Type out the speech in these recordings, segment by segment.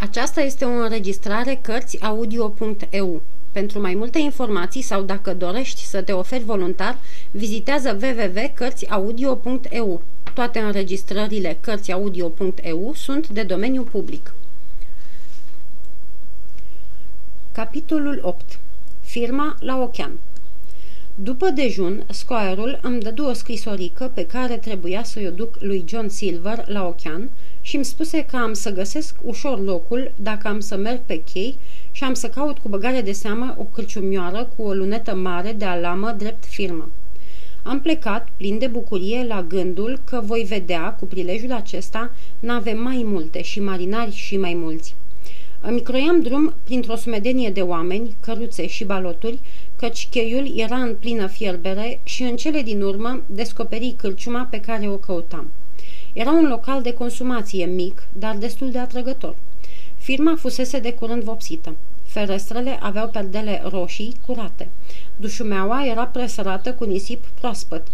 Aceasta este o înregistrare Cărțiaudio.eu. Pentru mai multe informații sau dacă dorești să te oferi voluntar, vizitează www.cărțiaudio.eu. Toate înregistrările Cărțiaudio.eu sunt de domeniu public. Capitolul 8. Firma la ochean După dejun, scoarul îmi dădu o scrisorică pe care trebuia să o duc lui John Silver la ochean, și îmi spuse că am să găsesc ușor locul dacă am să merg pe chei și am să caut cu băgare de seamă o cârciumioară cu o lunetă mare de alamă drept firmă. Am plecat, plin de bucurie, la gândul că voi vedea, cu prilejul acesta, nave mai multe și marinari și mai mulți. Îmi croiam drum printr-o sumedenie de oameni, căruțe și baloturi, căci cheiul era în plină fierbere și în cele din urmă descoperi cârciuma pe care o căutam. Era un local de consumație mic, dar destul de atrăgător. Firma fusese de curând vopsită. Ferestrele aveau perdele roșii curate. Dușumeaua era presărată cu nisip proaspăt.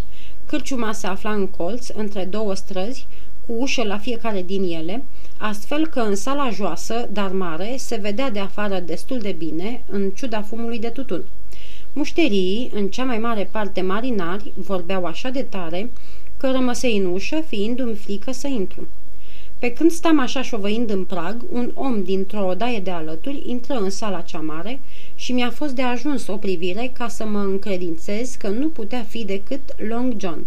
Cârciuma se afla în colț, între două străzi, cu ușă la fiecare din ele, astfel că în sala joasă, dar mare, se vedea de afară destul de bine, în ciuda fumului de tutun. Mușterii, în cea mai mare parte marinari, vorbeau așa de tare că rămăsei în ușă, fiindu-mi frică să intru. Pe când stam așa șovăind în prag, un om dintr-o odaie de alături intră în sala cea mare și mi-a fost de ajuns o privire ca să mă încredințez că nu putea fi decât Long John.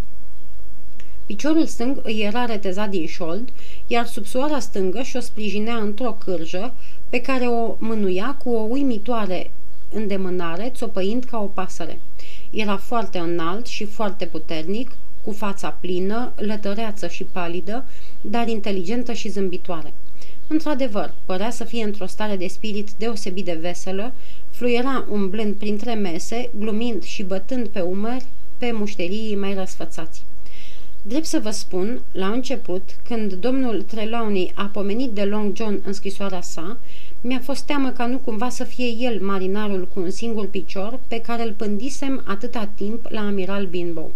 Piciorul stâng îi era retezat din șold, iar subsoara stângă și-o sprijinea într-o cârjă pe care o mânuia cu o uimitoare îndemânare, țopăind ca o pasăre. Era foarte înalt și foarte puternic, cu fața plină, lătăreață și palidă, dar inteligentă și zâmbitoare. Într-adevăr, părea să fie într-o stare de spirit deosebit de veselă, fluiera umblând printre mese, glumind și bătând pe umări pe mușterii mai răsfățați. Drept să vă spun, la început, când domnul Trelawney a pomenit de Long John în scrisoarea sa, mi-a fost teamă ca nu cumva să fie el marinarul cu un singur picior pe care îl pândisem atâta timp la Amiral Binbow.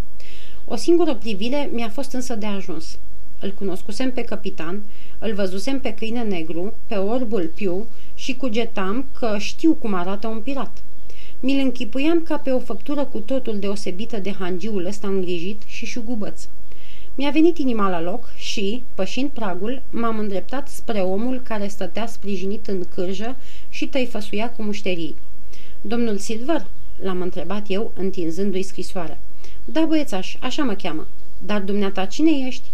O singură privire mi-a fost însă de ajuns. Îl cunoscusem pe capitan, îl văzusem pe câine negru, pe orbul piu și cugetam că știu cum arată un pirat. Mi-l închipuiam ca pe o făptură cu totul deosebită de hangiul ăsta îngrijit și șugubăț. Mi-a venit inima la loc și, pășind pragul, m-am îndreptat spre omul care stătea sprijinit în cârjă și tăifăsuia cu mușterii. Domnul Silver?" l-am întrebat eu, întinzându-i scrisoarea. Da, băiețaș, așa mă cheamă. Dar dumneata cine ești?"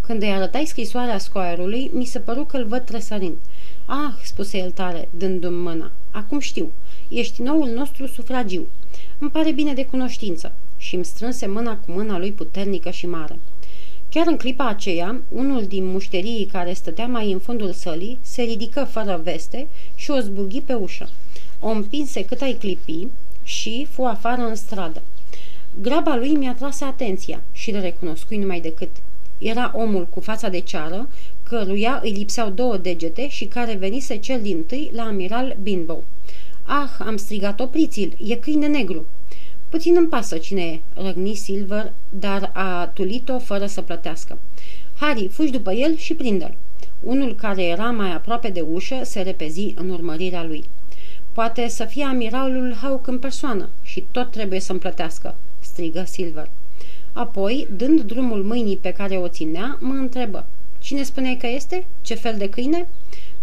Când îi arătai scrisoarea scoarului, mi se păru că-l văd tresărind. Ah, spuse el tare, dându-mi mâna, acum știu, ești noul nostru sufragiu. Îmi pare bine de cunoștință. Și îmi strânse mâna cu mâna lui puternică și mare. Chiar în clipa aceea, unul din mușterii care stătea mai în fundul sălii se ridică fără veste și o zbughi pe ușă. O împinse cât ai clipi și fu afară în stradă. Graba lui mi-a tras atenția și îl recunoscui numai decât. Era omul cu fața de ceară, căruia îi lipseau două degete și care venise cel din tâi la amiral Binbow. Ah, am strigat, opriți-l, e câine negru. Puțin îmi pasă cine e, răgni Silver, dar a tulit-o fără să plătească. Harry, fugi după el și prinde-l. Unul care era mai aproape de ușă se repezi în urmărirea lui. Poate să fie amiralul Hawk în persoană și tot trebuie să-mi plătească, strigă Silver. Apoi, dând drumul mâinii pe care o ținea, mă întrebă. Cine spuneai că este? Ce fel de câine?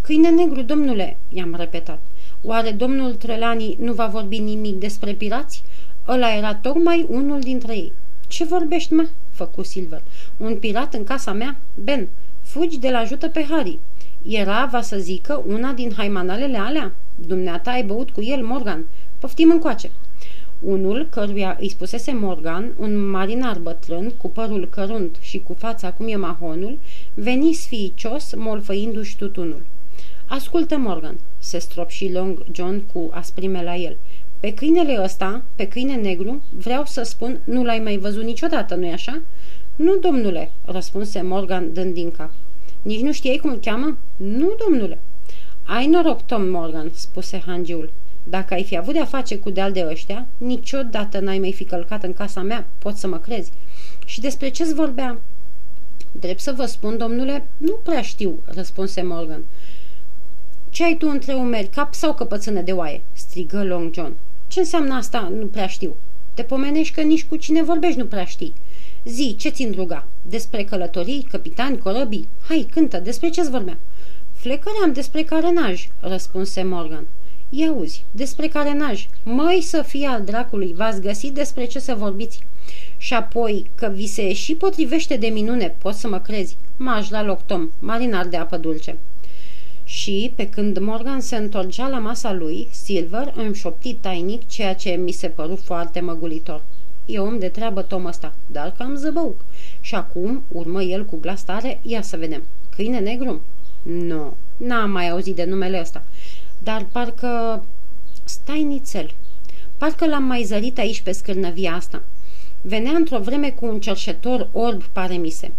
Câine negru, domnule, i-am repetat. Oare domnul Trelani nu va vorbi nimic despre pirați? Ăla era tocmai unul dintre ei. Ce vorbești, mă?" făcu Silver. Un pirat în casa mea? Ben, fugi de la ajută pe Harry. Era, va să zică, una din haimanalele alea? Dumneata ai băut cu el, Morgan. Poftim încoace. Unul, căruia îi spusese Morgan, un marinar bătrân, cu părul cărunt și cu fața cum e mahonul, veni sfiicios, molfăindu-și tutunul. Ascultă, Morgan, se stropși Long John cu asprime la el. Pe câinele ăsta, pe câine negru, vreau să spun, nu l-ai mai văzut niciodată, nu-i așa? Nu, domnule, răspunse Morgan dând din cap. Nici nu știai cum îl cheamă? Nu, domnule. Ai noroc, Tom Morgan, spuse hangiul. Dacă ai fi avut de-a face cu de-al de ăștia, niciodată n-ai mai fi călcat în casa mea, pot să mă crezi. Și despre ce-ți vorbeam? Drept să vă spun, domnule, nu prea știu, răspunse Morgan. Ce ai tu între umeri, cap sau căpățână de oaie?" strigă Long John. Ce înseamnă asta? Nu prea știu." Te pomenești că nici cu cine vorbești nu prea știi." Zi, ce ți ruga? Despre călătorii, capitani, corăbii? Hai, cântă, despre ce-ți vorbea?" Flecăream despre carenaj," răspunse Morgan. Ia uzi, despre carenaj. Măi să fie al dracului, v-ați găsit despre ce să vorbiți. Și apoi, că vi se și potrivește de minune, poți să mă crezi. Maj la loc Tom, marinar de apă dulce. Și, pe când Morgan se întorcea la masa lui, Silver îmi șopti tainic ceea ce mi se păru foarte măgulitor. E om de treabă Tom ăsta, dar cam zăbăuc. Și acum, urmă el cu glas tare, ia să vedem. Câine negru? Nu, no, n-am mai auzit de numele ăsta. Dar parcă... Stai nițel. Parcă l-am mai zărit aici pe scârnăvia asta. Venea într-o vreme cu un cerșetor orb, pare mise.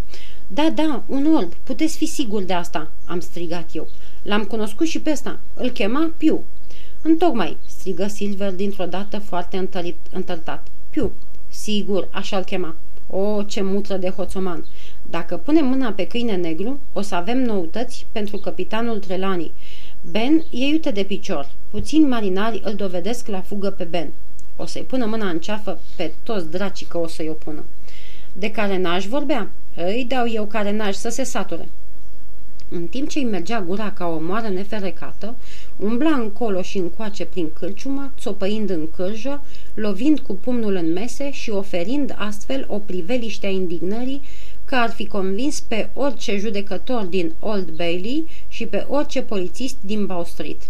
Da, da, un orb, puteți fi sigur de asta, am strigat eu. L-am cunoscut și pe ăsta. Îl chema Piu. Întocmai, strigă Silver dintr-o dată foarte întărit, întărtat. Piu, sigur, așa-l chema. O, ce mutră de hoțoman! Dacă punem mâna pe câine negru, o să avem noutăți pentru capitanul Trelani. Ben e iute de picior. Puțini marinari îl dovedesc la fugă pe Ben. O să-i pună mâna în ceafă pe toți dracii că o să-i opună. De care n-aș vorbea? Îi dau eu care n-aș să se sature. În timp ce îi mergea gura ca o moară neferecată, umbla încolo și încoace prin cârciumă, țopăind în cârjă, lovind cu pumnul în mese și oferind astfel o priveliște a indignării că ar fi convins pe orice judecător din Old Bailey și pe orice polițist din Bow Street.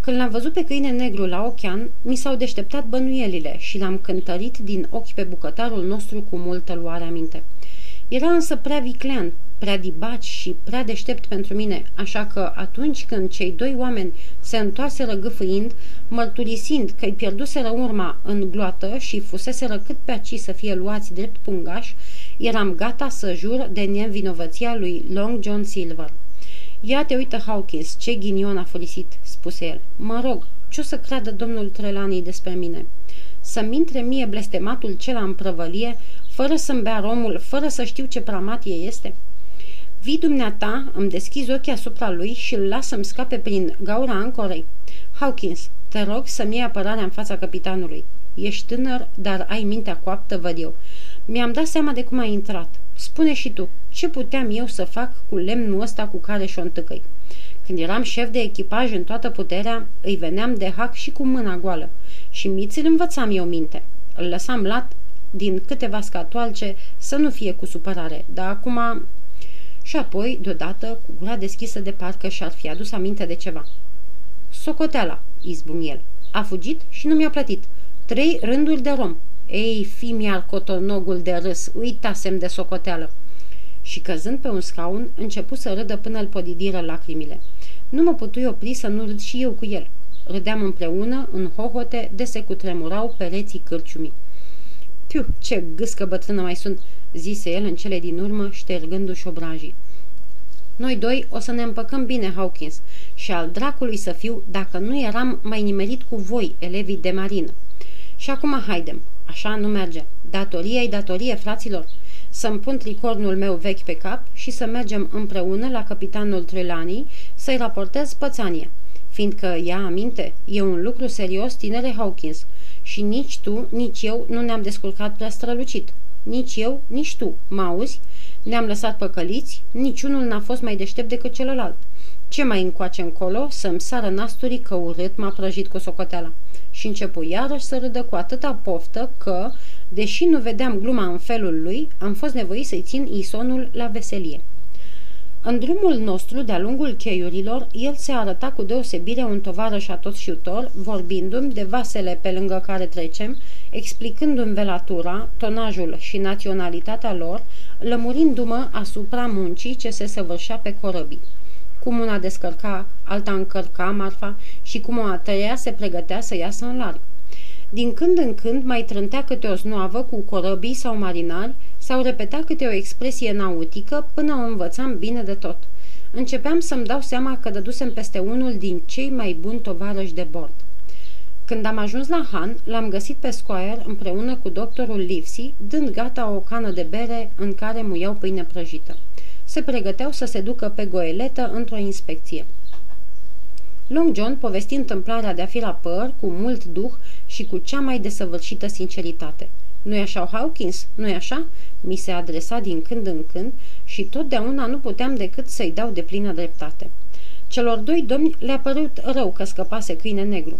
Când l-am văzut pe câine negru la ochean, mi s-au deșteptat bănuielile și l-am cântărit din ochi pe bucătarul nostru cu multă luare aminte. Era însă prea viclean, prea dibaci și prea deștept pentru mine, așa că atunci când cei doi oameni se întoarseră gâfâind, mărturisind că îi pierduseră urma în gloată și fuseseră cât pe aci să fie luați drept pungași, eram gata să jur de nevinovăția lui Long John Silver. Ia te uită, Hawkins, ce ghinion a folisit, spuse el. Mă rog, ce o să creadă domnul Trelanii despre mine? Să-mi intre mie blestematul cela în prăvălie, fără să-mi bea romul, fără să știu ce pramatie este? Vii dumneata, îmi deschizi ochii asupra lui și îl las să-mi scape prin gaura ancorei. Hawkins, te rog să-mi iei apărarea în fața capitanului. Ești tânăr, dar ai mintea coaptă, văd eu. Mi-am dat seama de cum ai intrat. Spune și tu, ce puteam eu să fac cu lemnul ăsta cu care și-o întâcăi? Când eram șef de echipaj în toată puterea, îi veneam de hac și cu mâna goală. Și miți îl învățam eu minte. Îl lăsam lat din câteva scatoalce să nu fie cu supărare, dar acum... Și apoi, deodată, cu gura deschisă de parcă și-ar fi adus aminte de ceva. Socoteala, izbun el. A fugit și nu mi-a plătit. Trei rânduri de rom. Ei, fi mi-ar cotonogul de râs, uitasem de socoteală. Și căzând pe un scaun, începu să râdă până îl podidiră lacrimile. Nu mă putui opri să nu râd și eu cu el. Râdeam împreună, în hohote, de se cutremurau pereții cârciumii. Piu, ce gâscă bătrână mai sunt, zise el în cele din urmă, ștergându-și obrajii. Noi doi o să ne împăcăm bine, Hawkins, și al dracului să fiu dacă nu eram mai nimerit cu voi, elevii de marină. Și acum haidem, așa nu merge. Datorie e datorie, fraților. Să-mi pun tricornul meu vechi pe cap și să mergem împreună la capitanul Trelani să-i raportez pățanie. Fiindcă, ia aminte, e un lucru serios, tinere Hawkins, și nici tu, nici eu nu ne-am descurcat prea strălucit. Nici eu, nici tu, mă auzi? Ne-am lăsat păcăliți, niciunul n-a fost mai deștept decât celălalt. Ce mai încoace încolo să-mi sară nasturii că urât m-a prăjit cu socoteala. Și începu iarăși să râdă cu atâta poftă că, deși nu vedeam gluma în felul lui, am fost nevoit să-i țin isonul la veselie. În drumul nostru, de-a lungul cheiurilor, el se arăta cu deosebire un tovarăș atotșiutor, vorbindu-mi de vasele pe lângă care trecem, explicându-mi velatura, tonajul și naționalitatea lor, lămurindu-mă asupra muncii ce se săvârșea pe corăbii. Cum una descărca, alta încărca marfa și cum o a treia se pregătea să iasă în larg. Din când în când mai trântea câte o znoavă cu corăbii sau marinari sau repeta câte o expresie nautică până o învățam bine de tot. Începeam să-mi dau seama că dădusem peste unul din cei mai buni tovarăși de bord. Când am ajuns la Han, l-am găsit pe Squire împreună cu doctorul Livesey, dând gata o cană de bere în care muiau pâine prăjită. Se pregăteau să se ducă pe goeletă într-o inspecție. Long John povesti întâmplarea de a fi la păr cu mult duh și cu cea mai desăvârșită sinceritate. Nu-i așa, Hawkins? Nu-i așa?" Mi se adresa din când în când și totdeauna nu puteam decât să-i dau de plină dreptate. Celor doi domni le-a părut rău că scăpase câine negru,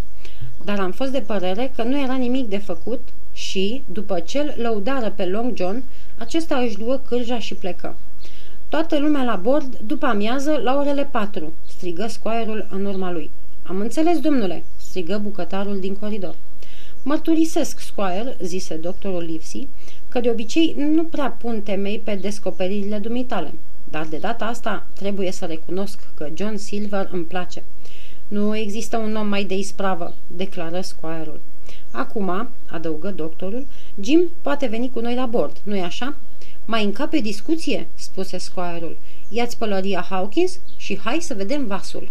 dar am fost de părere că nu era nimic de făcut și, după ce îl lăudară pe Long John, acesta își luă cârja și plecă. Toată lumea la bord, după amiază, la orele patru, strigă scoaierul în urma lui. Am înțeles, domnule, strigă bucătarul din coridor. Mărturisesc, Squire, zise doctorul Livesey, că de obicei nu prea pun temei pe descoperirile dumitale, dar de data asta trebuie să recunosc că John Silver îmi place. Nu există un om mai de ispravă, declară Squire-ul. Acum, adăugă doctorul, Jim poate veni cu noi la bord, nu-i așa? Mai încape discuție, spuse Squire-ul. Ia-ți pălăria Hawkins și hai să vedem vasul.